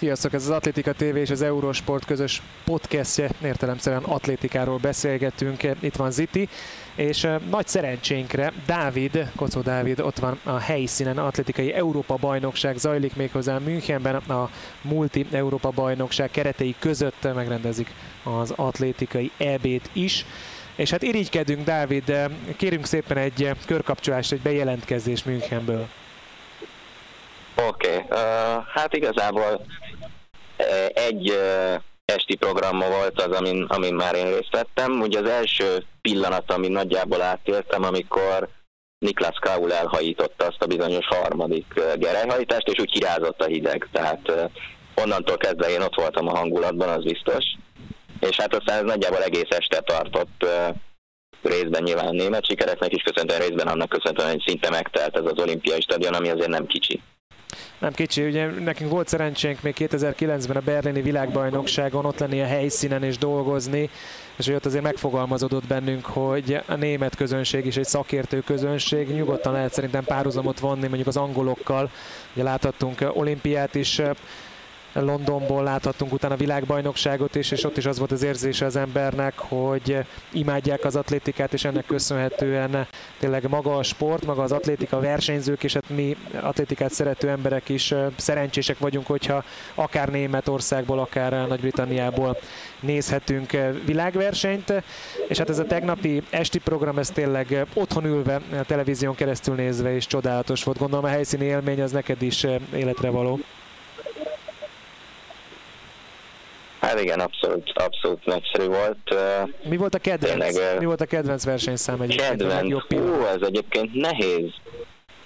Sziasztok, ez az Atlétika TV és az Eurosport közös podcastje. Értelemszerűen atlétikáról beszélgetünk. Itt van Ziti, és nagy szerencsénkre Dávid, Kocó Dávid ott van a helyszínen, atlétikai Európa bajnokság zajlik méghozzá Münchenben, a multi Európa bajnokság keretei között megrendezik az atlétikai EB-t is. És hát irigykedünk, Dávid, kérünk szépen egy körkapcsolást, egy bejelentkezés Münchenből. Oké, okay. uh, hát igazából egy esti programma volt az, amin, amin már én részt vettem. Ugye az első pillanat, ami nagyjából átéltem, amikor Niklas Kaul elhajította azt a bizonyos harmadik gerelyhajítást, és úgy kirázott a hideg. Tehát onnantól kezdve én ott voltam a hangulatban, az biztos. És hát aztán ez nagyjából egész este tartott részben nyilván német sikereknek is köszönhetően, részben annak köszönhetően, hogy szinte megtelt ez az olimpiai stadion, ami azért nem kicsi. Nem kicsi, ugye nekünk volt szerencsénk még 2009-ben a berlini világbajnokságon ott lenni a helyszínen és dolgozni, és hogy ott azért megfogalmazódott bennünk, hogy a német közönség is egy szakértő közönség, nyugodtan lehet szerintem párhuzamot vonni mondjuk az angolokkal, ugye láthattunk olimpiát is, Londonból láthattunk utána világbajnokságot is, és ott is az volt az érzése az embernek, hogy imádják az atlétikát, és ennek köszönhetően tényleg maga a sport, maga az atlétika versenyzők, és hát mi atlétikát szerető emberek is szerencsések vagyunk, hogyha akár Németországból, akár Nagy-Britanniából nézhetünk világversenyt, és hát ez a tegnapi esti program, ez tényleg otthon ülve, a televízión keresztül nézve is csodálatos volt. Gondolom a helyszíni élmény az neked is életre való. Hát igen, abszolút, abszolút nagyszerű volt. Mi volt a kedvenc, Tényleg, mi volt a kedvenc versenyszám egyébként? Kedvenc, hú, ez egyébként nehéz.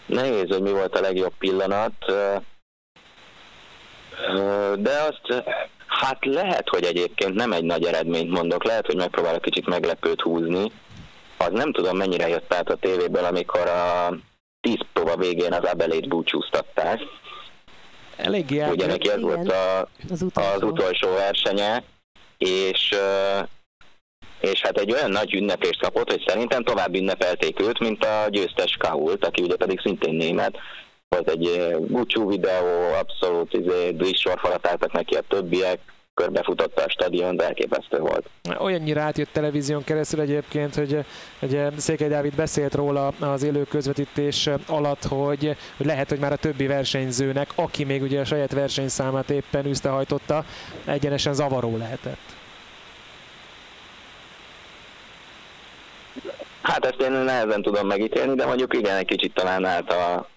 Nehéz, hogy mi volt a legjobb pillanat. De azt, hát lehet, hogy egyébként nem egy nagy eredményt mondok, lehet, hogy megpróbálok kicsit meglepőt húzni. Az nem tudom, mennyire jött át a tévéből, amikor a tíz próba végén az Abelét búcsúztatták Eléggé át. Ugye neki ez volt a, az, utolsó. az utolsó versenye, és és hát egy olyan nagy ünnepést kapott, hogy szerintem tovább ünnepelték őt, mint a győztes Kahult, aki ugye pedig szintén német. Volt egy búcsú videó, abszolút izé, sorfalat álltak neki a többiek, körbefutotta a stadion, de elképesztő volt. Olyannyira átjött televízión keresztül egyébként, hogy, hogy Székely Dávid beszélt róla az élő közvetítés alatt, hogy, hogy lehet, hogy már a többi versenyzőnek, aki még ugye a saját versenyszámát éppen üztehajtotta, egyenesen zavaró lehetett. Hát ezt én nehezen tudom megítélni, de mondjuk igen, egy kicsit talán állt a...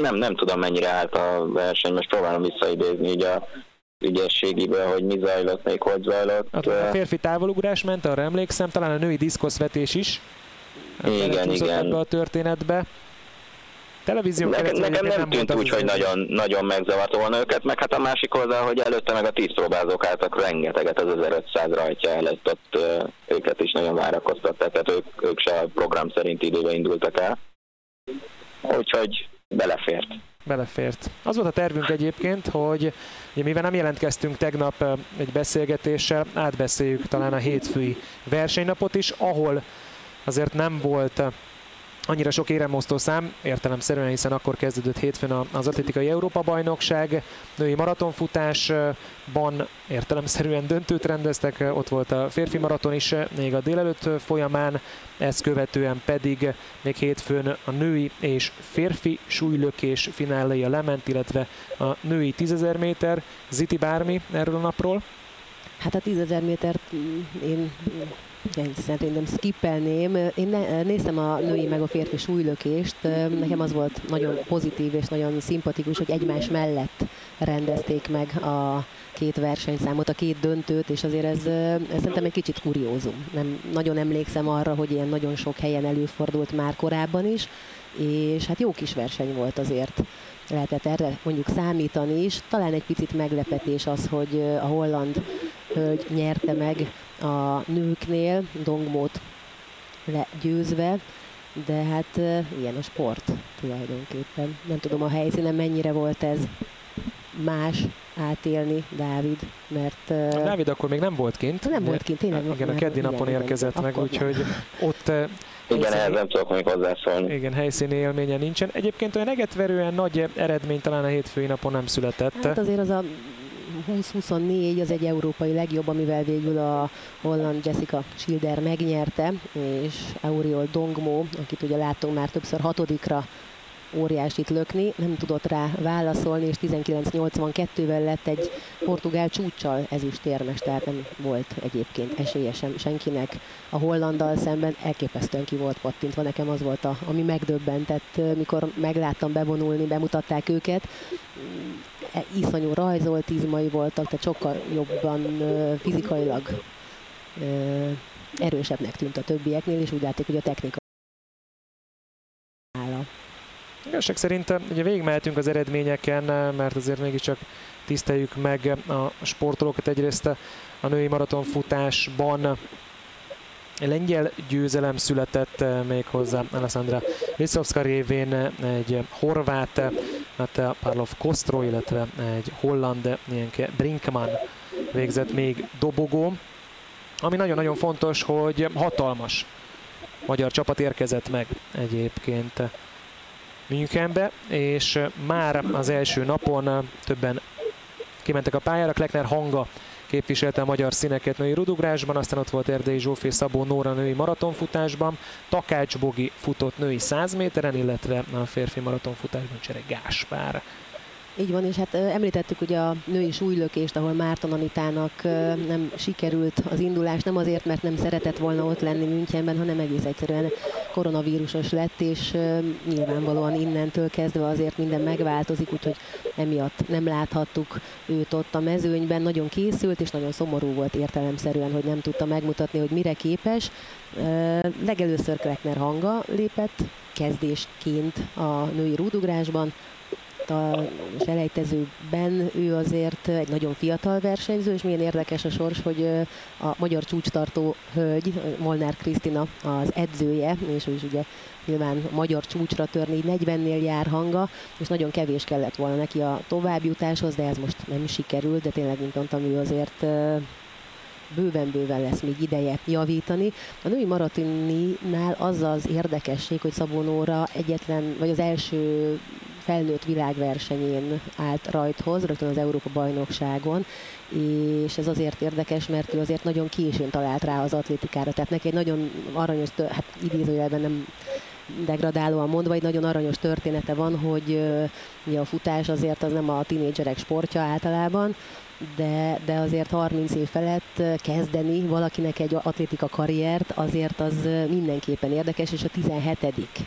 Nem, nem tudom mennyire állt a verseny, most próbálom visszaidézni így a ügyességéből, hogy mi zajlott, még hogy zajlott. Hát a férfi távolugrás ment, arra emlékszem, talán a női diszkoszvetés is. Igen, igen. Ebbe a történetbe. Televízió nekem, nekem nem, nem tűnt úgy, hogy nagyon, nagyon megzavarta volna őket, meg hát a másik oldal, hogy előtte meg a tíz próbázók álltak rengeteget az 1500 rajtja előtt, ott őket is nagyon várakoztatták, tehát ők, ők se a program szerint időben indultak el. Úgyhogy belefért belefért. Az volt a tervünk egyébként, hogy ugye, mivel nem jelentkeztünk tegnap egy beszélgetéssel, átbeszéljük talán a hétfői versenynapot is, ahol azért nem volt annyira sok éremosztó szám, értelemszerűen, hiszen akkor kezdődött hétfőn az atlétikai Európa-bajnokság, női maratonfutásban értelemszerűen döntőt rendeztek, ott volt a férfi maraton is még a délelőtt folyamán, ezt követően pedig még hétfőn a női és férfi súlylökés fináléja lement, illetve a női 10.000 méter. Ziti bármi erről a napról? Hát a 10.000 métert én én szerintem skippelném. Én ne, néztem a női meg a férfi súlylökést, nekem az volt nagyon pozitív és nagyon szimpatikus, hogy egymás mellett rendezték meg a két versenyszámot, a két döntőt, és azért ez, ez szerintem egy kicsit kuriózum. Nem, nagyon emlékszem arra, hogy ilyen nagyon sok helyen előfordult már korábban is, és hát jó kis verseny volt azért lehetett erre mondjuk számítani is. Talán egy picit meglepetés az, hogy a holland hölgy nyerte meg a nőknél, Dongmót legyőzve, de hát ilyen a sport tulajdonképpen. Nem tudom a helyszínen mennyire volt ez más átélni Dávid, mert... A Dávid akkor még nem volt kint. Nem volt kint, tényleg. Igen, a keddi napon igen, érkezett igen, meg, úgyhogy ott... Igen, ehhez nem tudok még hozzászólni. Igen, helyszíni élménye nincsen. Egyébként olyan egetverően nagy eredmény talán a hétfői napon nem született. Hát azért az a 2024 az egy európai legjobb, amivel végül a holland Jessica Schilder megnyerte, és Auriol Dongmo, akit ugye láttunk már többször hatodikra óriásit lökni, nem tudott rá válaszolni, és 1982-vel lett egy portugál csúcsal ezüstérmes, tehát nem volt egyébként esélye senkinek. A hollandal szemben elképesztően ki volt pattintva, nekem az volt, a, ami megdöbbentett, mikor megláttam bevonulni, bemutatták őket. E, iszonyú rajzolt izmai voltak, tehát sokkal jobban fizikailag erősebbnek tűnt a többieknél, és úgy látték, hogy a technika Igazság szerint eh, ugye végigmehetünk az eredményeken, eh, mert azért mégiscsak tiszteljük meg a sportolókat. Egyrészt a női maratonfutásban lengyel győzelem született eh, még hozzá Alessandra Liszowska révén egy horvát, hát Parlov Kostro, illetve egy holland ilyenke Brinkman végzett még dobogó. Ami nagyon-nagyon fontos, hogy hatalmas magyar csapat érkezett meg egyébként Münchenbe, és már az első napon többen kimentek a pályára. Klekner hanga képviselte a magyar színeket női rudugrásban, aztán ott volt Erdei Zsófé Szabó Nóra női maratonfutásban, Takács Bogi futott női 100 méteren, illetve a férfi maratonfutásban Csere Gáspár így van, és hát említettük ugye a női súlylökést, ahol Márton Anitának nem sikerült az indulás, nem azért, mert nem szeretett volna ott lenni Münchenben, hanem egész egyszerűen koronavírusos lett, és nyilvánvalóan innentől kezdve azért minden megváltozik, úgyhogy emiatt nem láthattuk őt ott a mezőnyben. Nagyon készült, és nagyon szomorú volt értelemszerűen, hogy nem tudta megmutatni, hogy mire képes. Legelőször Kleckner hanga lépett kezdésként a női rúdugrásban, a selejtezőben ő azért egy nagyon fiatal versenyző, és milyen érdekes a sors, hogy a magyar csúcstartó hölgy, Molnár Krisztina az edzője, és ő is ugye nyilván magyar csúcsra törni, 40-nél jár hanga, és nagyon kevés kellett volna neki a továbbjutáshoz, de ez most nem sikerült, de tényleg, mint mondtam, ő azért bőven-bőven lesz még ideje javítani. A női maratoninál az az érdekesség, hogy Szabó Nóra egyetlen, vagy az első felnőtt világversenyén állt rajthoz, rögtön az Európa bajnokságon, és ez azért érdekes, mert ő azért nagyon későn talált rá az atlétikára, tehát neki egy nagyon aranyos, hát idézőjelben nem degradálóan mondva, egy nagyon aranyos története van, hogy ugye a futás azért az nem a tinédzserek sportja általában, de, de azért 30 év felett kezdeni valakinek egy atlétika karriert, azért az mindenképpen érdekes, és a 17.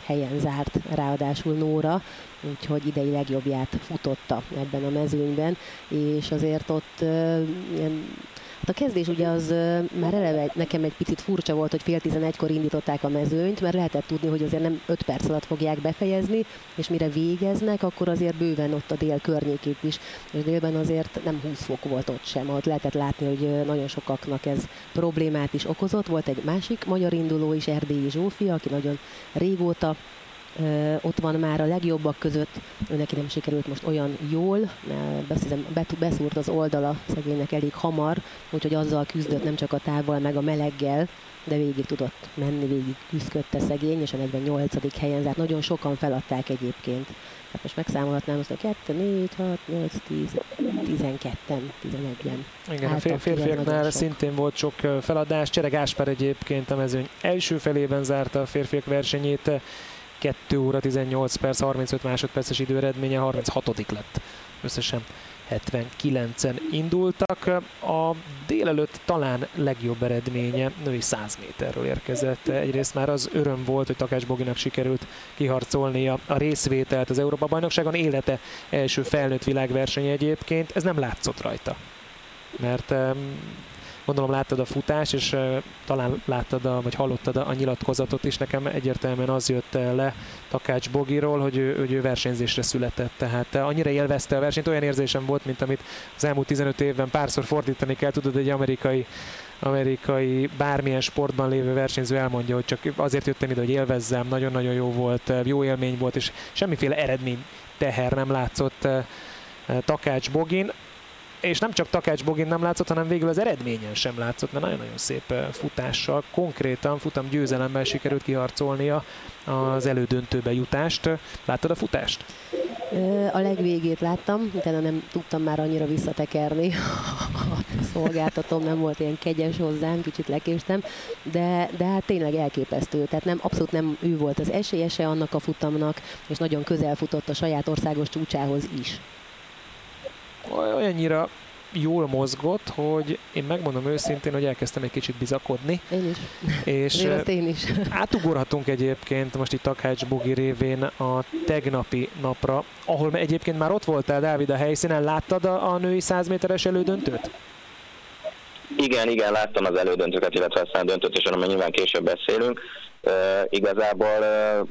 helyen zárt ráadásul Nóra, úgyhogy idei legjobbját futotta ebben a mezőnyben, és azért ott ilyen a kezdés ugye az már eleve nekem egy picit furcsa volt, hogy fél tizenegykor indították a mezőnyt, mert lehetett tudni, hogy azért nem 5 perc alatt fogják befejezni, és mire végeznek, akkor azért bőven ott a dél környékét is, és délben azért nem 20 fok volt ott sem, ott lehetett látni, hogy nagyon sokaknak ez problémát is okozott. Volt egy másik magyar induló is, Erdélyi Zsófia, aki nagyon régóta ott van már a legjobbak között, neki nem sikerült most olyan jól, beszélem, beszúrt az oldala szegénynek elég hamar, úgyhogy azzal küzdött nem csak a távol, meg a meleggel, de végig tudott menni, végig küzdötte szegény, és a 48. helyen zárt. Nagyon sokan feladták egyébként. Hát most megszámolhatnám azt, hogy 2, 4, 6, 8, 10, 12-en, 11-en. Igen, a férfiaknál szintén volt sok feladás. Csere Gáspár egyébként a mezőny első felében zárta a férfiak versenyét. 2 óra 18 perc, 35 másodperces időeredménye, 36 lett összesen 79-en indultak. A délelőtt talán legjobb eredménye női 100 méterről érkezett. Egyrészt már az öröm volt, hogy Takács Boginak sikerült kiharcolni a, részvételt az Európa bajnokságon, élete első felnőtt világverseny egyébként. Ez nem látszott rajta. Mert Gondolom láttad a futást, és talán láttad, a, vagy hallottad a, a nyilatkozatot is. Nekem egyértelműen az jött le Takács Bogiról, hogy ő, hogy ő versenyzésre született. Tehát annyira élvezte a versenyt, olyan érzésem volt, mint amit az elmúlt 15 évben párszor fordítani kell. Tudod, egy amerikai amerikai bármilyen sportban lévő versenyző elmondja, hogy csak azért jöttem ide, hogy élvezzem, nagyon-nagyon jó volt, jó élmény volt, és semmiféle eredmény teher nem látszott Takács Bogin és nem csak Takács Bogin nem látszott, hanem végül az eredményen sem látszott, mert nagyon-nagyon szép futással, konkrétan futam győzelemmel sikerült kiharcolnia az elődöntőbe jutást. Láttad a futást? A legvégét láttam, utána nem tudtam már annyira visszatekerni. A szolgáltatom nem volt ilyen kegyes hozzám, kicsit lekéstem, de, de hát tényleg elképesztő. Tehát nem, abszolút nem ő volt az esélyese annak a futamnak, és nagyon közel futott a saját országos csúcsához is. Olyannyira jól mozgott, hogy én megmondom őszintén, hogy elkezdtem egy kicsit bizakodni. Én is. És én is. átugorhatunk egyébként most itt Takács Bogi révén a tegnapi napra, ahol egyébként már ott voltál, Dávid, a helyszínen. Láttad a, a női 100 méteres elődöntőt? Igen, igen, láttam az elődöntőket, illetve aztán döntőt, és arról nyilván később beszélünk. Uh, igazából uh,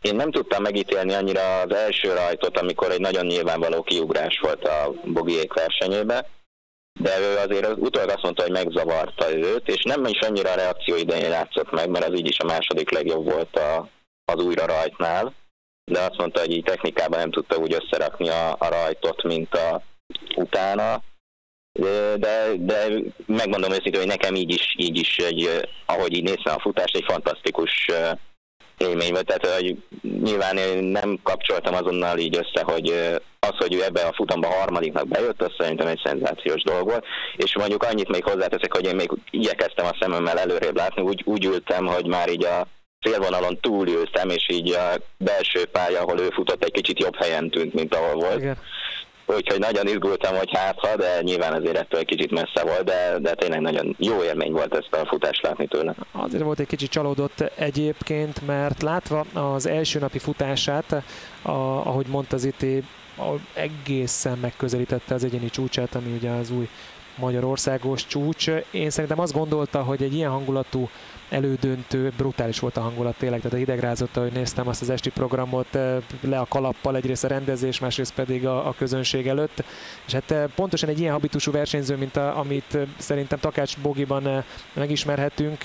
én nem tudtam megítélni annyira az első rajtot, amikor egy nagyon nyilvánvaló kiugrás volt a Bogiék versenyébe, de ő azért az utólag azt mondta, hogy megzavarta őt, és nem is annyira a reakció idején játszott meg, mert az így is a második legjobb volt a, az újra rajtnál, de azt mondta, hogy így technikában nem tudta úgy összerakni a, a rajtot, mint a utána, de, de megmondom őszintén, hogy nekem így is, így is egy, ahogy így néztem a futást, egy fantasztikus élmény volt, tehát hogy nyilván én nem kapcsoltam azonnal így össze, hogy az, hogy ő ebbe a futamba harmadiknak bejött, az szerintem egy szenzációs dolog volt, és mondjuk annyit még hozzáteszek, hogy én még igyekeztem a szememmel előrébb látni, úgy, úgy ültem, hogy már így a célvonalon túlültem, és így a belső pálya, ahol ő futott, egy kicsit jobb helyen tűnt, mint ahol volt. Igen úgyhogy nagyon izgultam, hogy hátha, de nyilván azért ettől egy kicsit messze volt, de, de tényleg nagyon jó élmény volt ezt a futást látni tőle. Azért volt egy kicsit csalódott egyébként, mert látva az első napi futását, a, ahogy mondta Ziti, egészen megközelítette az egyéni csúcsát, ami ugye az új Magyarországos csúcs. Én szerintem azt gondolta, hogy egy ilyen hangulatú elődöntő, brutális volt a hangulat tényleg, tehát hidegrázott, hogy néztem azt az esti programot eh, le a kalappal, egyrészt a rendezés, másrészt pedig a, a közönség előtt, és hát eh, pontosan egy ilyen habitusú versenyző, mint a, amit eh, szerintem Takács Bogiban megismerhetünk,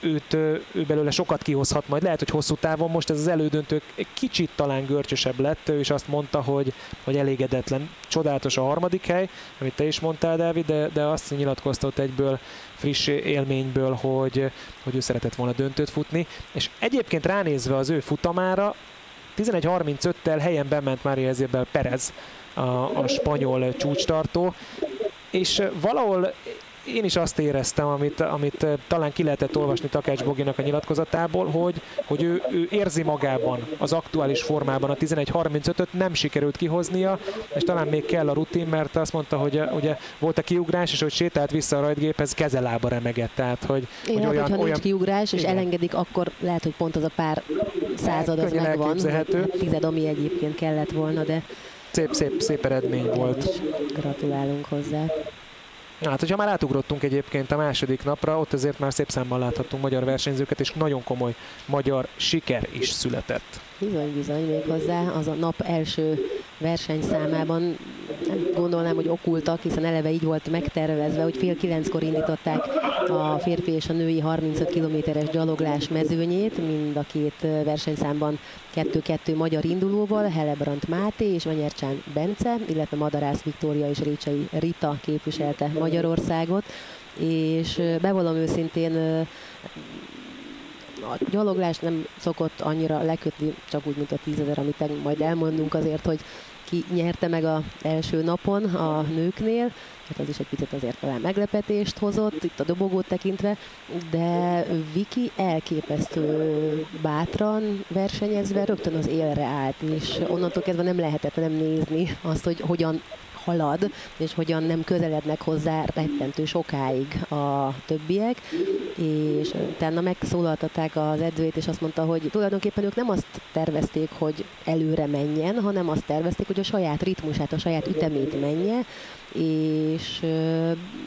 őt, ő belőle sokat kihozhat majd. Lehet, hogy hosszú távon most ez az elődöntő kicsit talán görcsösebb lett, is azt mondta, hogy, hogy elégedetlen. Csodálatos a harmadik hely, amit te is mondtál, Dávid, de, de azt nyilatkozta ott egyből friss élményből, hogy, hogy ő szeretett volna döntőt futni. És egyébként ránézve az ő futamára, 11.35-tel helyen bement Mária Ezébel Perez, a, a spanyol csúcstartó, és valahol én is azt éreztem, amit, amit eh, talán ki lehetett olvasni Takács Boginak a nyilatkozatából, hogy, hogy ő, ő érzi magában az aktuális formában a 11.35-öt, nem sikerült kihoznia, és talán még kell a rutin, mert azt mondta, hogy eh, ugye volt a kiugrás, és hogy sétált vissza a rajtgéphez, kezelába remegett. Tehát, hogy, Én hogy olyan, olyan, nincs kiugrás, és igen. elengedik, akkor lehet, hogy pont az a pár század az megvan. Tized, ami egyébként kellett volna, de szép, szép, szép eredmény volt. Gratulálunk hozzá. Hát, hogyha már átugrottunk egyébként a második napra, ott azért már szép számmal láthattunk magyar versenyzőket, és nagyon komoly magyar siker is született. Bizony, bizony, még hozzá az a nap első versenyszámában gondolnám, hogy okultak, hiszen eleve így volt megtervezve, hogy fél kilenckor indították a férfi és a női 35 kilométeres gyaloglás mezőnyét, mind a két versenyszámban 2-2 magyar indulóval, Helebrandt Máté és Menyercsán Bence, illetve Madarász Viktória és Récsei Rita képviselte Magyarországot, és bevallom őszintén a gyaloglás nem szokott annyira lekötni, csak úgy, mint a tízezer, amit majd elmondunk azért, hogy ki nyerte meg az első napon a nőknél, hát az is egy picit azért talán meglepetést hozott, itt a dobogót tekintve, de Viki elképesztő bátran versenyezve rögtön az élre állt, és onnantól kezdve nem lehetett nem nézni azt, hogy hogyan halad, és hogyan nem közelednek hozzá rettentő sokáig a többiek, és utána megszólaltatták az edzőjét, és azt mondta, hogy tulajdonképpen ők nem azt tervezték, hogy előre menjen, hanem azt tervezték, hogy a saját ritmusát, a saját ütemét menje, és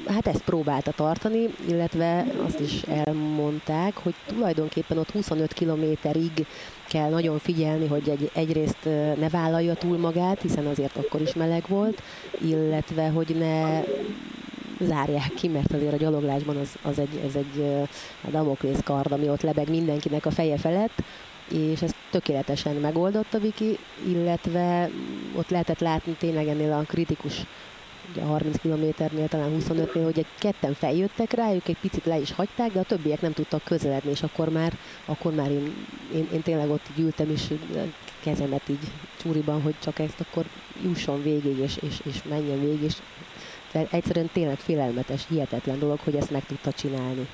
hát ezt próbálta tartani, illetve azt is elmondták, hogy tulajdonképpen ott 25 kilométerig kell nagyon figyelni, hogy egy, egyrészt ne vállalja túl magát, hiszen azért akkor is meleg volt, illetve hogy ne zárják ki, mert azért a gyaloglásban az, az egy, ez egy a Damoklész kard, ami ott lebeg mindenkinek a feje felett, és ezt tökéletesen megoldotta Viki, illetve ott lehetett látni tényleg ennél a kritikus ugye 30 kilométernél, talán 25-nél, hogy egy ketten feljöttek rájuk, egy picit le is hagyták, de a többiek nem tudtak közeledni, és akkor már, akkor már én, én, én tényleg ott ültem, és kezemet így csúriban, hogy csak ezt akkor jusson végig, és, és, és menjen végig, és egyszerűen tényleg félelmetes, hihetetlen dolog, hogy ezt meg tudta csinálni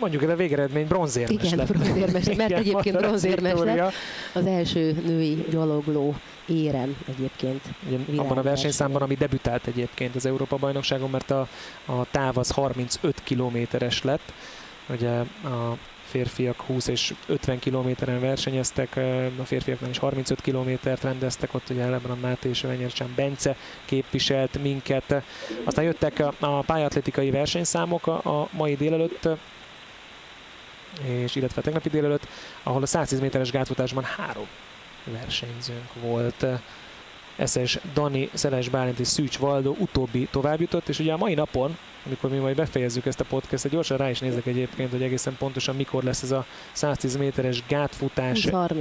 mondjuk el a végeredmény bronzérmes Igen, lett. bronzérmes, mert egyébként bronzérmes lett. Az első női gyalogló érem egyébként. Ugye, abban a versenyszámban, ami debütált egyébként az Európa-bajnokságon, mert a, a táv az 35 kilométeres lett. Ugye a férfiak 20 és 50 kilométeren versenyeztek, a férfiaknál is 35 kilométert rendeztek, ott ugye a Máté és Venyercsán Bence képviselt minket. Aztán jöttek a pályatletikai versenyszámok a mai délelőtt, és illetve tegnapi délelőtt, ahol a 110 méteres gátfutásban három versenyzőnk volt. Eszes Dani, Szeles Bálint és Szűcs Valdó utóbbi továbbjutott, és ugye a mai napon amikor mi majd befejezzük ezt a podcastet, gyorsan rá is nézek egyébként, hogy egészen pontosan mikor lesz ez a 110 méteres gátfutás. 20-30.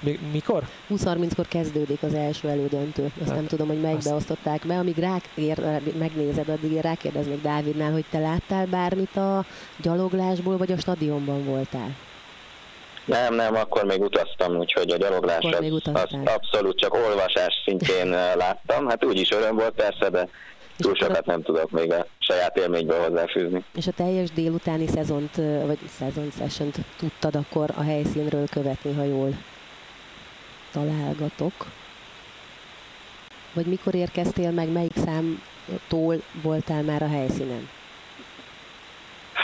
Mi, mikor? 20-30-kor kezdődik az első elődöntő. Azt hát, nem tudom, hogy melyikbe azt... osztották be. Amíg rá, ér, megnézed, addig rákérdeznék Dávidnál, hogy te láttál bármit a gyaloglásból, vagy a stadionban voltál? Nem, nem, akkor még utaztam, úgyhogy a gyaloglás az, az abszolút csak olvasás szintjén láttam. Hát úgyis öröm volt persze, de túl sokat nem tudok még a saját élményből hozzáfűzni. És a teljes délutáni szezont, vagy szezon session tudtad akkor a helyszínről követni, ha jól találgatok? Vagy mikor érkeztél meg, melyik számtól voltál már a helyszínen?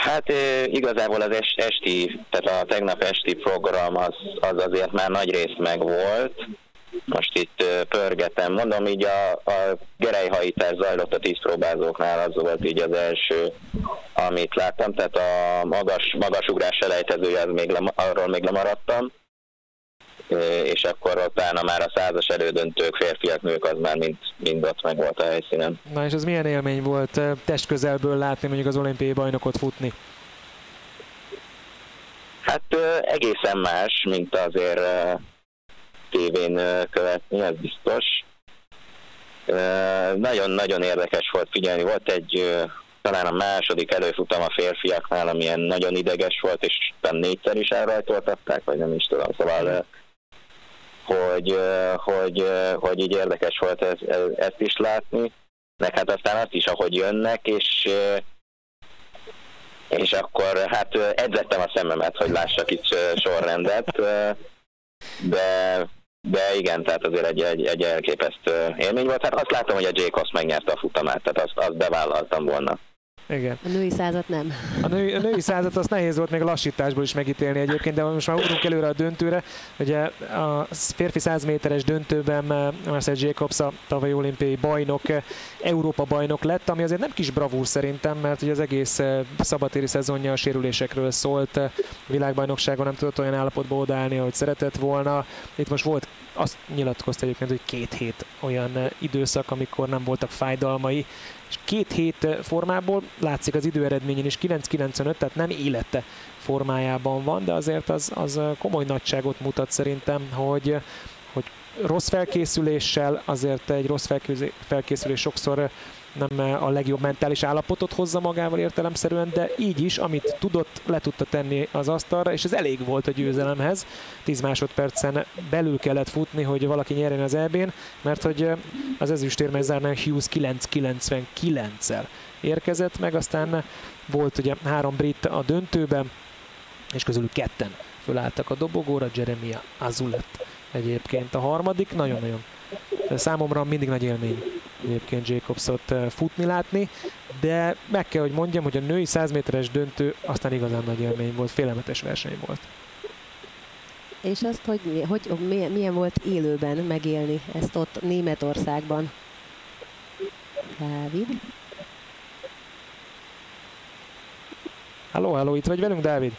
Hát igazából az esti, tehát a tegnap esti program az, az azért már nagy rész megvolt, most itt pörgetem. Mondom, így a, a gerejhajítás zajlott a tízpróbázóknál, az volt így az első, amit láttam, tehát a magas, magasugrás elejtezője, az még le, arról még lemaradtam, és akkor utána már a százas elődöntők, férfiak, nők, az már mind, mind ott meg volt a helyszínen. Na és ez milyen élmény volt testközelből látni mondjuk az olimpiai bajnokot futni? Hát egészen más, mint azért tévén követni, ez biztos. Nagyon-nagyon érdekes volt figyelni. Volt egy talán a második előfutam a férfiaknál, amilyen nagyon ideges volt, és talán négyszer is elrajtoltatták, vagy nem is tudom, szóval hogy, hogy, hogy így érdekes volt ez, ezt is látni, meg hát aztán azt is, ahogy jönnek, és és akkor hát edzettem a szememet, hogy lássak itt sorrendet, de de igen, tehát azért egy, egy, egy elképesztő élmény volt. Hát azt látom, hogy a Jacobs megnyerte a futamát, tehát azt, azt bevállaltam volna. Igen. A női százat nem. A, női, a női százat azt nehéz volt még a lassításból is megítélni egyébként, de most már ugrunk előre a döntőre. Ugye a férfi 100 méteres döntőben eh, Marcel Jacobs a tavalyi olimpiai bajnok, eh, Európa bajnok lett, ami azért nem kis bravúr szerintem, mert ugye az egész eh, szabatéri szezonja a sérülésekről szólt, világbajnokságon nem tudott olyan állapotba odállni, ahogy szeretett volna. Itt most volt azt nyilatkozta egyébként, hogy két hét olyan időszak, amikor nem voltak fájdalmai, és két hét formából látszik az időeredményén is 9.95, tehát nem élete formájában van, de azért az, az komoly nagyságot mutat szerintem, hogy, hogy rossz felkészüléssel, azért egy rossz felkészülés sokszor nem a legjobb mentális állapotot hozza magával értelemszerűen, de így is, amit tudott, le tudta tenni az asztalra, és ez elég volt a győzelemhez. 10 másodpercen belül kellett futni, hogy valaki nyerjen az EB-n, mert hogy az ezüstérmes zárnál Hughes 9.99-el érkezett, meg aztán volt ugye három brit a döntőben, és közülük ketten fölálltak a dobogóra, Jeremia Azulet egyébként a harmadik, nagyon-nagyon számomra mindig nagy élmény egyébként Jacobsot futni látni, de meg kell, hogy mondjam, hogy a női 100 méteres döntő aztán igazán nagy élmény volt, félelmetes verseny volt. És azt, hogy, hogy milyen, milyen volt élőben megélni ezt ott Németországban? Dávid? Halló, halló, itt vagy velünk, Dávid?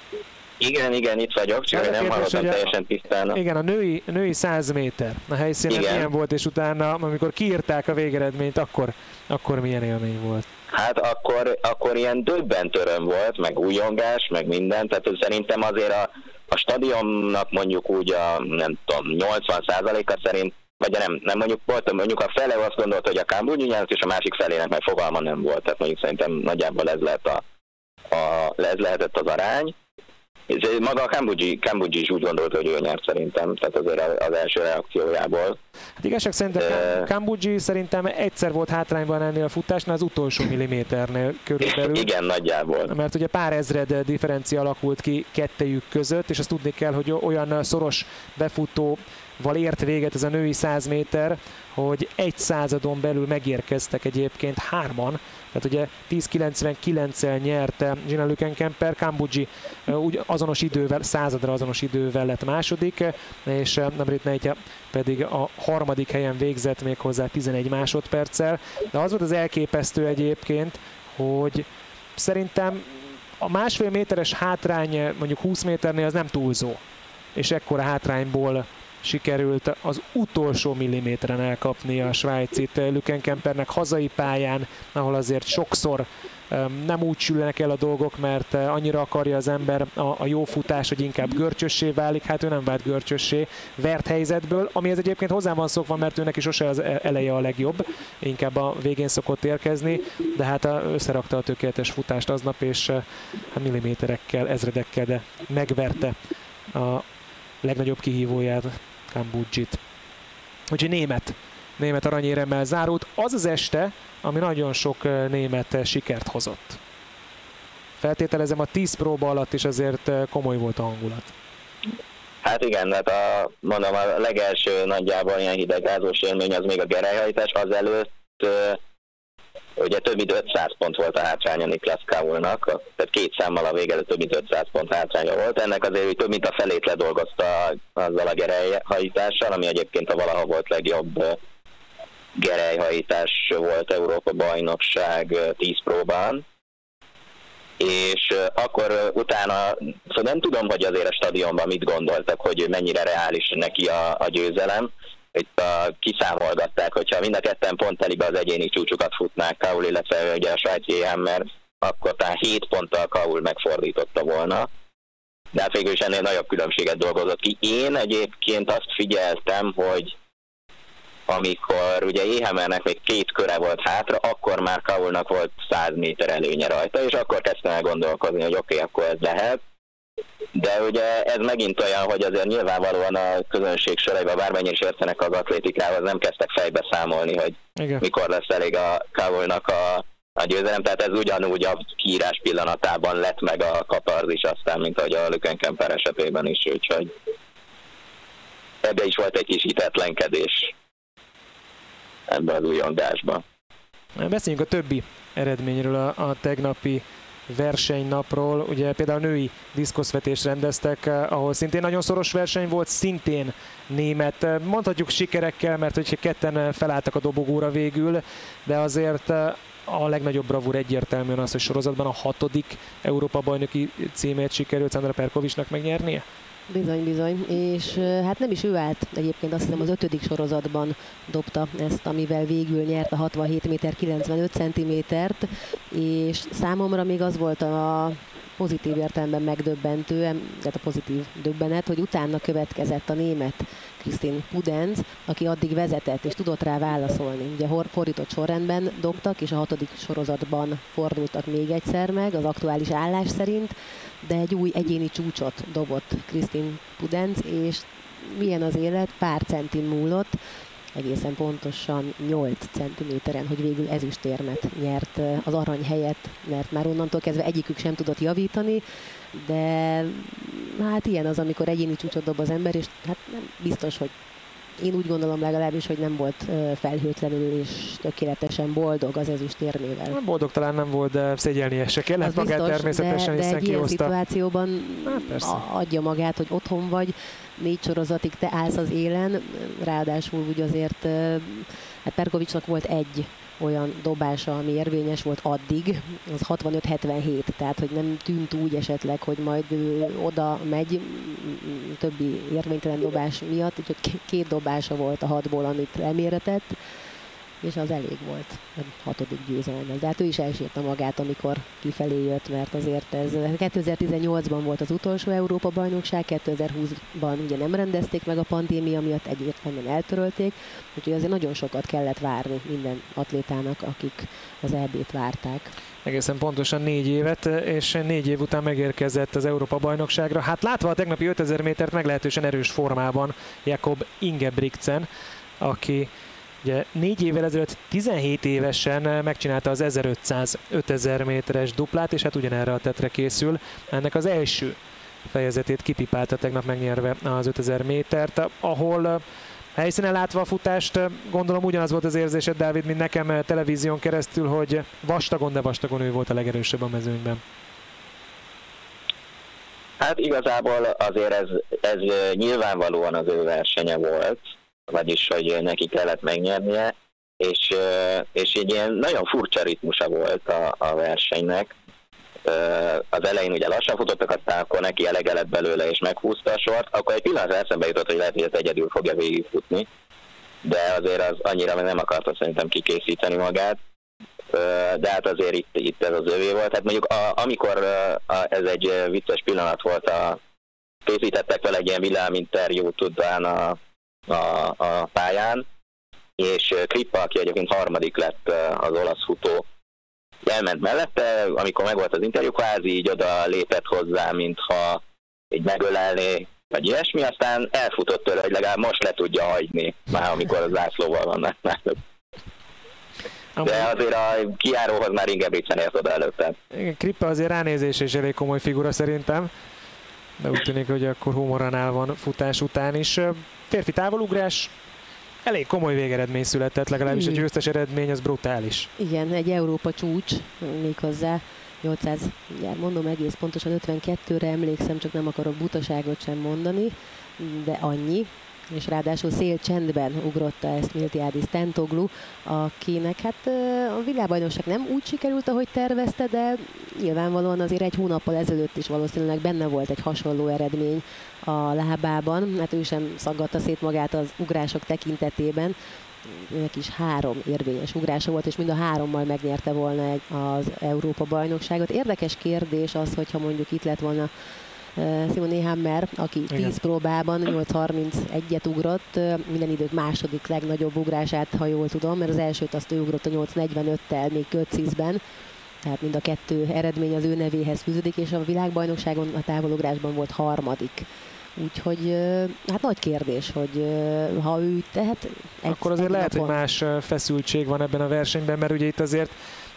Igen, igen, itt vagyok, csak nem hallottam teljesen tisztán. Igen, a női, női 100 méter a helyszínen igen. milyen volt, és utána, amikor kiírták a végeredményt, akkor, akkor milyen élmény volt? Hát akkor, akkor ilyen döbbent öröm volt, meg újongás, meg minden, tehát szerintem azért a, a stadionnak mondjuk úgy a, nem tudom, 80%-a szerint vagy nem, nem mondjuk volt, mondjuk a fele azt gondolta, hogy a Kambúgyi nyert, és a másik felének meg fogalma nem volt. Tehát mondjuk szerintem nagyjából ez lehet, a, a, ez lehetett az arány. És maga a Kambuji, Kambuji is úgy gondolta, hogy ő nyert szerintem, tehát azért az első reakciójából. Hát igazság szerintem uh, Kambuji szerintem egyszer volt hátrányban ennél a futásnál, az utolsó milliméternél körülbelül. Igen, nagyjából. Mert ugye pár ezred differencia alakult ki kettejük között, és azt tudni kell, hogy olyan szoros befutó val ért véget ez a női 100 méter, hogy egy századon belül megérkeztek egyébként hárman, tehát ugye 10.99-el nyerte Gina Lükenkemper, Kambuji úgy azonos idővel, századra azonos idővel lett második, és Namrit Nejtja pedig a harmadik helyen végzett még hozzá 11 másodperccel, de az volt az elképesztő egyébként, hogy szerintem a másfél méteres hátrány mondjuk 20 méternél az nem túlzó, és ekkora hátrányból sikerült az utolsó milliméteren elkapni a svájcit Lükenkempernek hazai pályán, ahol azért sokszor nem úgy sülnek el a dolgok, mert annyira akarja az ember a, a jó futás, hogy inkább görcsössé válik, hát ő nem vált görcsössé vert helyzetből, ami ez egyébként hozzá van szokva, mert őnek is sose az e-, eleje a legjobb, inkább a végén szokott érkezni, de hát összerakta a tökéletes futást aznap, és hát milliméterekkel, ezredekkel, de megverte a legnagyobb kihívóját Kambudzsit. Úgyhogy német, német aranyéremmel zárult. Az az este, ami nagyon sok német sikert hozott. Feltételezem a 10 próba alatt is azért komoly volt a hangulat. Hát igen, hát a, mondom, a legelső nagyjából ilyen hidegrázós élmény az még a gerelyhajtás, azelőtt ugye több mint 500 pont volt a hátránya Niklas Kaulnak, tehát két számmal a vége több mint 500 pont hátránya volt. Ennek azért hogy több mint a felét ledolgozta azzal a gerelyhajítással, ami egyébként a valaha volt legjobb gerelyhajítás volt Európa bajnokság 10 próbán. És akkor utána, szóval nem tudom, hogy azért a stadionban mit gondoltak, hogy mennyire reális neki a, a győzelem, itt a, kiszámolgatták, hogyha mind a ketten pont telibe az egyéni csúcsukat futnák Kaul, illetve ugye a svájci Hammer, akkor talán 7 ponttal Kaul megfordította volna. De hát végül is ennél nagyobb különbséget dolgozott ki. Én egyébként azt figyeltem, hogy amikor ugye Éhemernek még két köre volt hátra, akkor már Kaulnak volt 100 méter előnye rajta, és akkor kezdtem el gondolkozni, hogy oké, okay, akkor ez lehet de ugye ez megint olyan, hogy azért nyilvánvalóan a közönség soraiban bármennyire is értenek az atlétikához, nem kezdtek fejbe számolni, hogy Igen. mikor lesz elég a Kávolynak a, a győzelem, tehát ez ugyanúgy a kiírás pillanatában lett meg a katarzis aztán, mint ahogy a Lükenkemper esetében is, úgyhogy ebbe is volt egy kis hitetlenkedés ebbe az újongásba. Beszéljünk a többi eredményről a, a tegnapi versenynapról. Ugye például női diszkoszvetést rendeztek, eh, ahol szintén nagyon szoros verseny volt, szintén német. Eh, mondhatjuk sikerekkel, mert hogyha ketten eh, felálltak a dobogóra végül, de azért a legnagyobb bravúr egyértelműen az, hogy sorozatban a hatodik Európa bajnoki címét sikerült Sandra Perkovicsnak megnyernie? Bizony, bizony. És hát nem is ő állt egyébként, azt hiszem az ötödik sorozatban dobta ezt, amivel végül nyert a 67 méter 95 centimétert, és számomra még az volt a pozitív értelemben megdöbbentő, tehát a pozitív döbbenet, hogy utána következett a német Krisztin Pudenz, aki addig vezetett és tudott rá válaszolni. Ugye fordított sorrendben dobtak, és a hatodik sorozatban fordultak még egyszer meg, az aktuális állás szerint, de egy új egyéni csúcsot dobott Krisztin Pudenz, és milyen az élet, pár centin múlott, egészen pontosan 8 centiméteren, hogy végül ezüstérmet nyert az arany helyett, mert már onnantól kezdve egyikük sem tudott javítani, de hát ilyen az, amikor egyéni csúcsot dob az ember, és hát nem biztos, hogy én úgy gondolom legalábbis, hogy nem volt felhőtlenül és tökéletesen boldog az ezüstérmével. Boldog talán nem volt, de szégyelnie se kellett hát magát biztos, természetesen, de, de hiszen egy ilyen szituációban hát adja magát, hogy otthon vagy, négy sorozatig te állsz az élen, ráadásul úgy azért hát Perkovicsnak volt egy olyan dobása, ami érvényes volt addig, az 65-77, tehát hogy nem tűnt úgy esetleg, hogy majd oda megy többi érvénytelen dobás miatt, úgyhogy két dobása volt a hatból, amit leméretett, és az elég volt a hatodik győzelem. De hát ő is elsírta magát, amikor kifelé jött, mert azért ez 2018-ban volt az utolsó Európa-bajnokság, 2020-ban ugye nem rendezték meg a pandémia miatt, egyértelműen eltörölték, úgyhogy azért nagyon sokat kellett várni minden atlétának, akik az EB-t várták egészen pontosan négy évet, és négy év után megérkezett az Európa-bajnokságra. Hát látva a tegnapi 5000 métert meglehetősen erős formában Jakob Ingebrigtsen, aki Ugye négy évvel ezelőtt 17 évesen megcsinálta az 1500-5000 méteres duplát, és hát ugyanerre a tetre készül. Ennek az első fejezetét kipipálta tegnap megnyerve az 5000 métert, ahol helyszínen látva a futást, gondolom ugyanaz volt az érzésed, Dávid, mint nekem televízión keresztül, hogy vastagon, de vastagon ő volt a legerősebb a mezőnyben. Hát igazából azért ez, ez nyilvánvalóan az ő versenye volt, vagyis hogy neki kellett megnyernie, és, és egy ilyen nagyon furcsa ritmusa volt a, a versenynek. Az elején ugye lassan futottak, aztán akkor neki elege lett belőle, és meghúzta a sort, akkor egy pillanat eszembe jutott, hogy lehet, hogy ez egyedül fogja végigfutni, de azért az annyira nem akarta szerintem kikészíteni magát. De hát azért itt, itt ez az övé volt. Hát mondjuk a, amikor a, ez egy vicces pillanat volt, a, készítettek vele egy ilyen villáminterjút utána a, a pályán, és Krippa, aki egyébként harmadik lett az olasz futó, elment mellette, amikor megvolt az interjú, kvázi így oda lépett hozzá, mintha így megölelné, vagy ilyesmi, aztán elfutott tőle, hogy legalább most le tudja hagyni, már amikor az zászlóval vannak már. De azért a kiáróhoz már Ingebrigtsen ért oda előtte. Igen, Krippa azért ránézés és elég komoly figura szerintem, de úgy tűnik, hogy akkor humoranál van futás után is. Férfi távolugrás, elég komoly végeredmény született, legalábbis egy győztes eredmény, az brutális. Igen, egy Európa csúcs méghozzá. 800, mindjárt mondom egész pontosan 52-re emlékszem, csak nem akarok butaságot sem mondani, de annyi és ráadásul szél csendben ugrotta ezt Miltiádis Tentoglu, akinek hát a világbajnokság nem úgy sikerült, ahogy tervezte, de nyilvánvalóan azért egy hónappal ezelőtt is valószínűleg benne volt egy hasonló eredmény a lábában, hát ő sem szaggatta szét magát az ugrások tekintetében, őnek is három érvényes ugrása volt, és mind a hárommal megnyerte volna az Európa bajnokságot. Érdekes kérdés az, hogyha mondjuk itt lett volna Simone Hammer, aki 10 Igen. próbában 8.31-et ugrott, minden idők második legnagyobb ugrását, ha jól tudom, mert az elsőt azt ő ugrott a 8.45-tel még Götzisben, tehát mind a kettő eredmény az ő nevéhez fűződik, és a világbajnokságon a távolugrásban volt harmadik. Úgyhogy hát nagy kérdés, hogy ha ő tehet... Akkor azért lehet, napon... hogy más feszültség van ebben a versenyben, mert ugye itt azért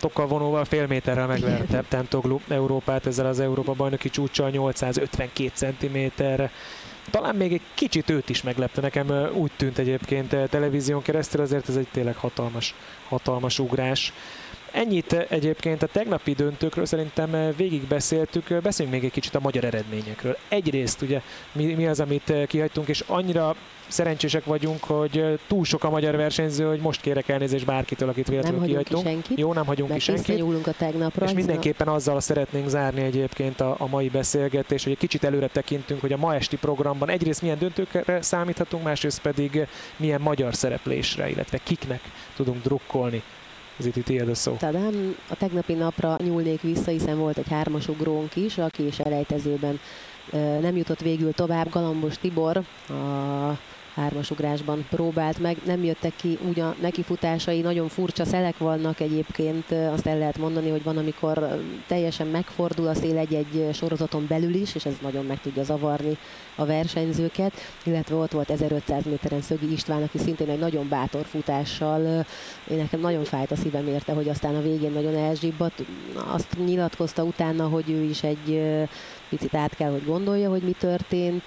tokkal vonóval fél méterrel megverte Tentoglu Európát ezzel az Európa bajnoki csúccsal 852 cm. Talán még egy kicsit őt is meglepte, nekem úgy tűnt egyébként televízión keresztül, azért ez egy tényleg hatalmas, hatalmas ugrás. Ennyit egyébként a tegnapi döntőkről szerintem végigbeszéltük, beszéljünk még egy kicsit a magyar eredményekről. Egyrészt ugye mi, mi az, amit kihagytunk, és annyira szerencsések vagyunk, hogy túl sok a magyar versenyző, hogy most kérek elnézést bárkitől, akit véletlenül kihagytunk. Ki Jó, nem hagyunk ki senkit. a tegnapra. És mindenképpen azzal szeretnénk zárni egyébként a, a mai beszélgetés, hogy egy kicsit előre tekintünk, hogy a ma esti programban egyrészt milyen döntőkre számíthatunk, másrészt pedig milyen magyar szereplésre, illetve kiknek tudunk drukkolni Ziti, tiéd a szó. Talán a tegnapi napra nyúlnék vissza, hiszen volt egy hármas ugrónk is, aki is elejtezőben nem jutott végül tovább. Galambos Tibor, a hármasugrásban próbált meg, nem jöttek ki úgy a nekifutásai, nagyon furcsa szelek vannak egyébként, azt el lehet mondani, hogy van, amikor teljesen megfordul a szél egy-egy sorozaton belül is, és ez nagyon meg tudja zavarni a versenyzőket, illetve ott volt 1500 méteren Szögi István, aki szintén egy nagyon bátor futással, én nekem nagyon fájt a szívem érte, hogy aztán a végén nagyon elzsibbat, azt nyilatkozta utána, hogy ő is egy picit át kell, hogy gondolja, hogy mi történt,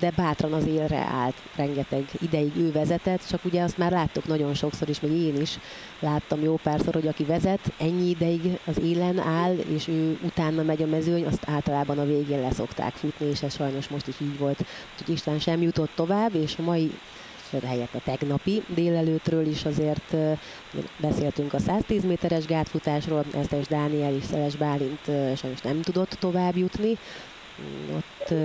de bátran az élre állt, rengeteg ideig ő vezetett, csak ugye azt már láttuk nagyon sokszor is, meg én is láttam jó párszor, hogy aki vezet, ennyi ideig az élen áll, és ő utána megy a mezőny, azt általában a végén leszokták futni, és ez sajnos most is így volt. Úgyhogy István sem jutott tovább, és a mai helyett a tegnapi délelőttről is azért beszéltünk a 110 méteres gátfutásról, Esztes Dániel és Szeles Bálint sajnos nem tudott tovább jutni. Ott ott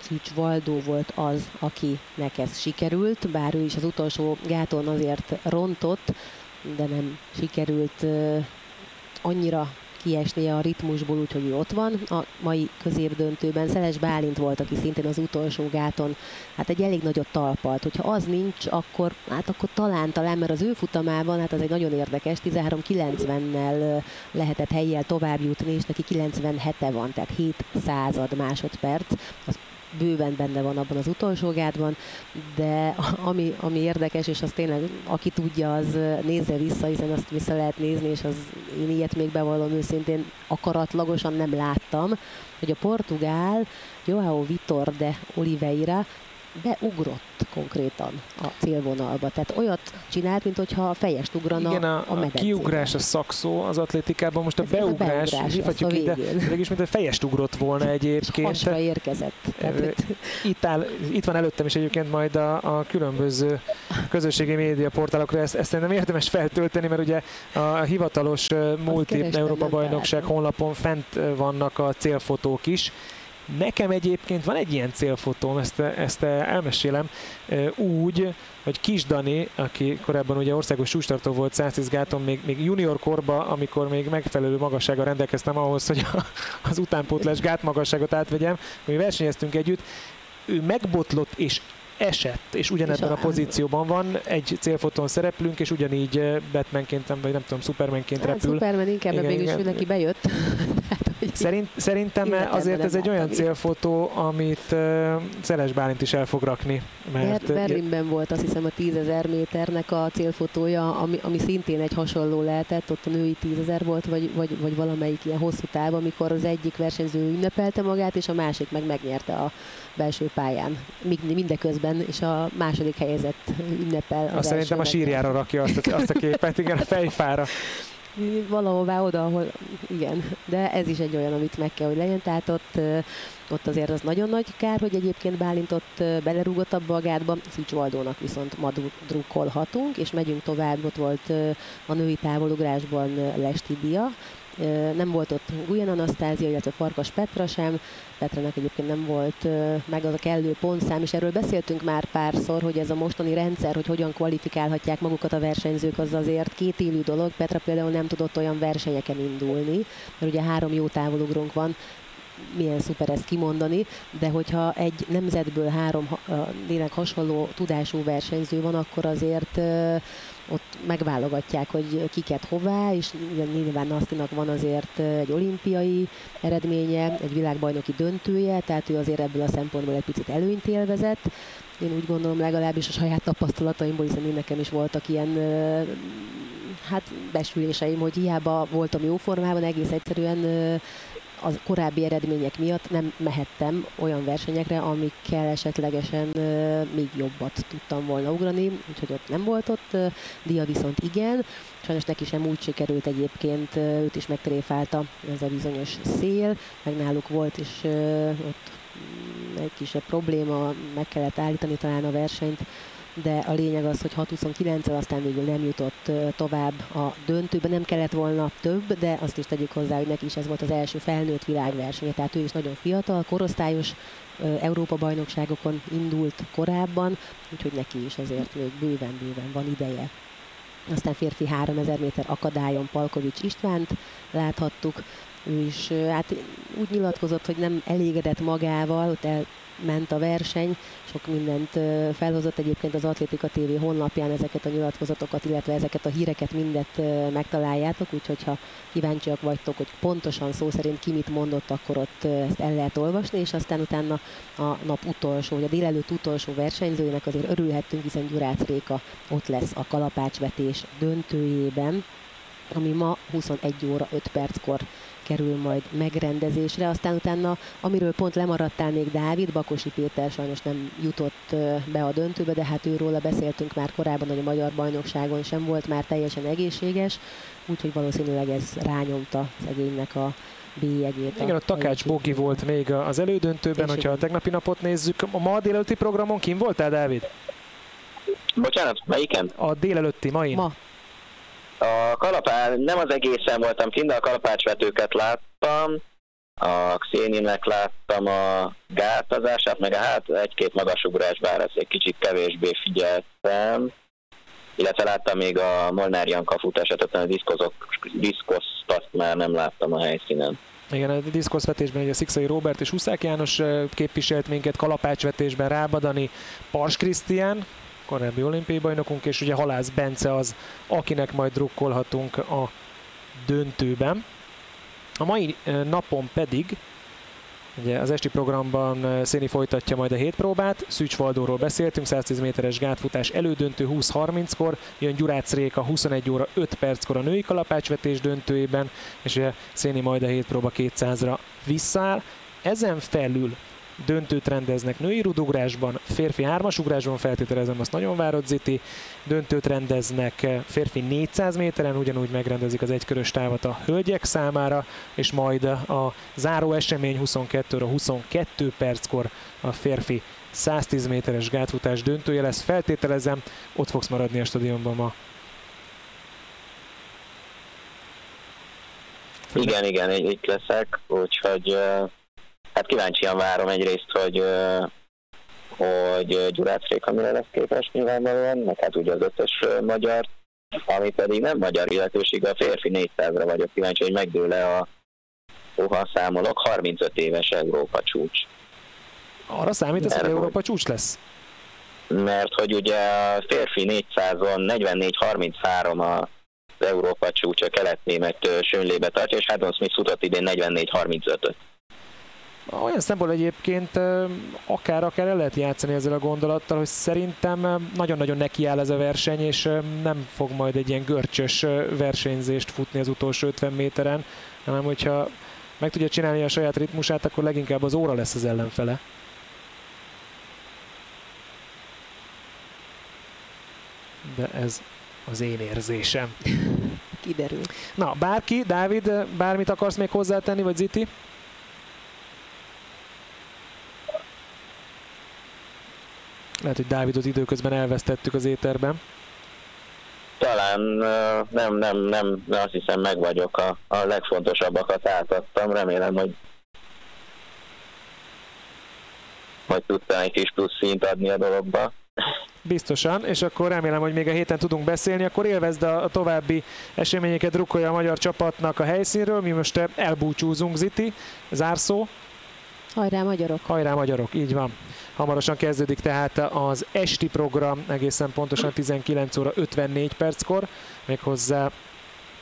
Szűcs Valdó volt az, akinek ez sikerült, bár ő is az utolsó gáton azért rontott, de nem sikerült annyira kiesni a ritmusból, úgyhogy ő ott van. A mai középdöntőben Szeles Bálint volt, aki szintén az utolsó gáton, hát egy elég nagyot talpalt. Hogyha az nincs, akkor, hát akkor talán, talán, mert az ő futamában, hát az egy nagyon érdekes, 13-90-nel lehetett helyjel tovább jutni, és neki 97-e van, tehát 7 század másodperc. Az bőven benne van abban az utolsó gádban, de ami, ami érdekes, és az tényleg, aki tudja, az nézze vissza, hiszen azt vissza lehet nézni, és az, én ilyet még bevallom őszintén akaratlagosan nem láttam, hogy a portugál Joao Vitor de Oliveira beugrott konkrétan a célvonalba. Tehát olyat csinált, mint hogyha fejest ugrana Igen, a, a, a kiugrás a szakszó az atlétikában, most a Ez beugrás, a beugrás ide, mégis mint a fejest ugrott volna egyébként. Hasra érkezett. Tehát, itt, áll, itt van előttem is egyébként majd a, a különböző közösségi média portálokra, ezt, ezt nem érdemes feltölteni, mert ugye a hivatalos multi Európa bajnokság honlapon fent vannak a célfotók is, Nekem egyébként van egy ilyen célfotóm, ezt, ezt elmesélem, úgy, hogy Kis Dani, aki korábban ugye országos sústartó volt 110 gáton, még, még junior korba, amikor még megfelelő magassága rendelkeztem ahhoz, hogy a, az utánpótlás gátmagasságot átvegyem, mi versenyeztünk együtt, ő megbotlott és esett, és ugyanebben a pozícióban van, egy célfotón szereplünk, és ugyanígy Batmanként, vagy nem tudom, Supermanként hát, repül. Superman inkább igen, mégis igen. neki bejött. Szerint, szerintem azért ez egy olyan célfotó, amit uh, Szeles Bálint is el fog rakni. Mert Ber- Berlinben volt azt hiszem a 10.000 méternek a célfotója, ami, ami szintén egy hasonló lehetett, ott a női 10.000 volt, vagy, vagy, vagy valamelyik ilyen hosszú táv, amikor az egyik versenyző ünnepelte magát, és a másik meg megnyerte a belső pályán, mindeközben, és a második helyezett ünnepel. Azt szerintem a sírjára rakja azt a, azt a képet, igen, a fejfára valahová oda, ahol igen, de ez is egy olyan, amit meg kell, hogy legyen, tehát ott, ott azért az nagyon nagy kár, hogy egyébként Bálint ott belerúgott abba a gátba, Szűcs Valdónak viszont ma drukkolhatunk, és megyünk tovább, ott volt a női távolugrásban Lesti Dia, nem volt ott Guyan Anasztázia, illetve Farkas Petra sem. Petranak egyébként nem volt meg az a kellő pontszám, és erről beszéltünk már párszor, hogy ez a mostani rendszer, hogy hogyan kvalifikálhatják magukat a versenyzők, az azért két élő dolog. Petra például nem tudott olyan versenyeken indulni, mert ugye három jó távolugrónk van, milyen szuper ezt kimondani, de hogyha egy nemzetből három lélek hasonló tudású versenyző van, akkor azért ott megválogatják, hogy kiket hová, és nyilván Nasztinak van azért egy olimpiai eredménye, egy világbajnoki döntője, tehát ő azért ebből a szempontból egy picit előnyt élvezett. Én úgy gondolom legalábbis a saját tapasztalataimból, hiszen én nekem is voltak ilyen hát besüléseim, hogy hiába voltam jó formában, egész egyszerűen a korábbi eredmények miatt nem mehettem olyan versenyekre, amikkel esetlegesen még jobbat tudtam volna ugrani, úgyhogy ott nem volt ott, Dia viszont igen. Sajnos neki sem úgy sikerült egyébként, őt is megtréfálta ez a bizonyos szél, meg náluk volt is ott egy kisebb probléma, meg kellett állítani talán a versenyt, de a lényeg az, hogy 6-29-el aztán végül nem jutott tovább a döntőbe, nem kellett volna több, de azt is tegyük hozzá, hogy neki is ez volt az első felnőtt világversenye, tehát ő is nagyon fiatal, korosztályos Európa-bajnokságokon indult korábban, úgyhogy neki is azért még bőven-bőven van ideje. Aztán férfi 3000 méter akadályon Palkovics Istvánt láthattuk, ő is hát úgy nyilatkozott, hogy nem elégedett magával, ott el ment a verseny, sok mindent felhozott. Egyébként az Atlétika TV honlapján ezeket a nyilatkozatokat, illetve ezeket a híreket mindet megtaláljátok, úgyhogy ha kíváncsiak vagytok, hogy pontosan szó szerint ki mit mondott, akkor ott ezt el lehet olvasni, és aztán utána a nap utolsó, vagy a délelőtt utolsó versenyzőjének azért örülhettünk, hiszen Gyurácz Réka ott lesz a kalapácsvetés döntőjében, ami ma 21 óra 5 perckor kerül majd megrendezésre. Aztán utána, amiről pont lemaradtál még Dávid, Bakosi Péter sajnos nem jutott be a döntőbe, de hát őróla beszéltünk már korábban, hogy a magyar bajnokságon sem volt már teljesen egészséges, úgyhogy valószínűleg ez rányomta szegénynek a bélyegét. Igen, a Takács Bogi volt még az elődöntőben, És hogyha a tegnapi napot nézzük. A ma délelőtti programon kim voltál, Dávid? Bocsánat, melyiken? A délelőtti, mai. Ma. A kalapá, nem az egészen voltam kint, de a kalapácsvetőket láttam. a Xéninek láttam a gátazását, meg a hát egy-két magasugrás, bár ezt egy kicsit kevésbé figyeltem, illetve láttam még a Molnár Janka futását, a diszkoszt azt már nem láttam a helyszínen. Igen, a diszkoszvetésben a Szikszai Robert és Huszák János képviselt minket, kalapácsvetésben Rábadani, Pars Krisztián, korábbi olimpiai bajnokunk, és ugye Halász Bence az, akinek majd drukkolhatunk a döntőben. A mai napon pedig Ugye az esti programban Széni folytatja majd a hét próbát, Szűcs Valdóról beszéltünk, 110 méteres gátfutás elődöntő 20-30-kor, jön Gyurác Réka 21 óra 5 perckor a női kalapácsvetés döntőjében, és ugye Széni majd a hét próba 200-ra visszaáll. Ezen felül döntőt rendeznek női rudugrásban, férfi hármasugrásban, feltételezem, azt nagyon várod Ziti, döntőt rendeznek férfi 400 méteren, ugyanúgy megrendezik az egykörös távot a hölgyek számára, és majd a záró esemény 22 22 perckor a férfi 110 méteres gátfutás döntője lesz. Feltételezem, ott fogsz maradni a stadionban ma. Igen, igen, itt leszek, úgyhogy hát kíváncsian várom egyrészt, hogy hogy Gyurác Réka mire lesz képes nyilvánvalóan, meg hát ugye az ötös magyar, ami pedig nem magyar illetőség, a férfi 400-ra vagyok kíváncsi, hogy megdőle a Oha számolok, 35 éves Európa csúcs. Arra számít, hogy Európa csúcs lesz? Mert hogy ugye a férfi 400-on 44-33 az Európa csúcs a kelet-német sönlébe tartja, és Haddon Smith futott idén 44-35-öt. Olyan szempontból egyébként akár, akár el lehet játszani ezzel a gondolattal, hogy szerintem nagyon-nagyon nekiáll ez a verseny, és nem fog majd egy ilyen görcsös versenyzést futni az utolsó 50 méteren, hanem hogyha meg tudja csinálni a saját ritmusát, akkor leginkább az óra lesz az ellenfele. De ez az én érzésem. Kiderül. Na, bárki, Dávid, bármit akarsz még hozzátenni, vagy Ziti? Lehet, hogy Dávidot időközben elvesztettük az éterben. Talán nem, nem, nem, azt hiszem meg vagyok, a, a legfontosabbakat átadtam, remélem, hogy hogy tudtam egy kis plusz szint adni a dologba. Biztosan, és akkor remélem, hogy még a héten tudunk beszélni, akkor élvezd a további eseményeket, drukkolja a magyar csapatnak a helyszínről, mi most elbúcsúzunk, Ziti, zárszó. Hajrá magyarok! Hajrá magyarok, így van. Hamarosan kezdődik tehát az esti program, egészen pontosan 19 óra 54 perckor, méghozzá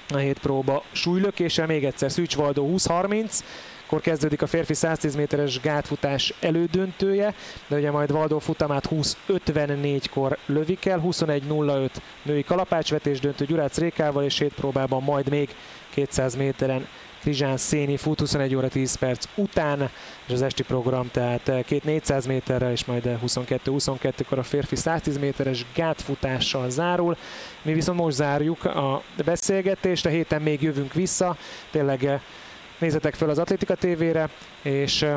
a hét próba súlylökése, még egyszer Szűcs Valdó 20-30, akkor kezdődik a férfi 110 méteres gátfutás elődöntője, de ugye majd Valdó futamát 20-54-kor lövik el, 21-05 női kalapácsvetés döntő Gyurác Rékával, és hét próbában majd még 200 méteren Krizsán Széni fut 21 óra 10 perc után, és az esti program tehát két 400 méterrel, és majd 22-22-kor a férfi 110 méteres gátfutással zárul. Mi viszont most zárjuk a beszélgetést, a héten még jövünk vissza, tényleg eh, nézzetek fel az Atlétika tévére, és eh,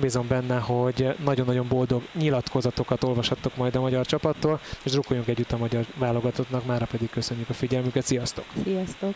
Bízom benne, hogy nagyon-nagyon boldog nyilatkozatokat olvashattok majd a magyar csapattól, és drukkoljunk együtt a magyar válogatottnak, mára pedig köszönjük a figyelmüket. Sziasztok! Sziasztok!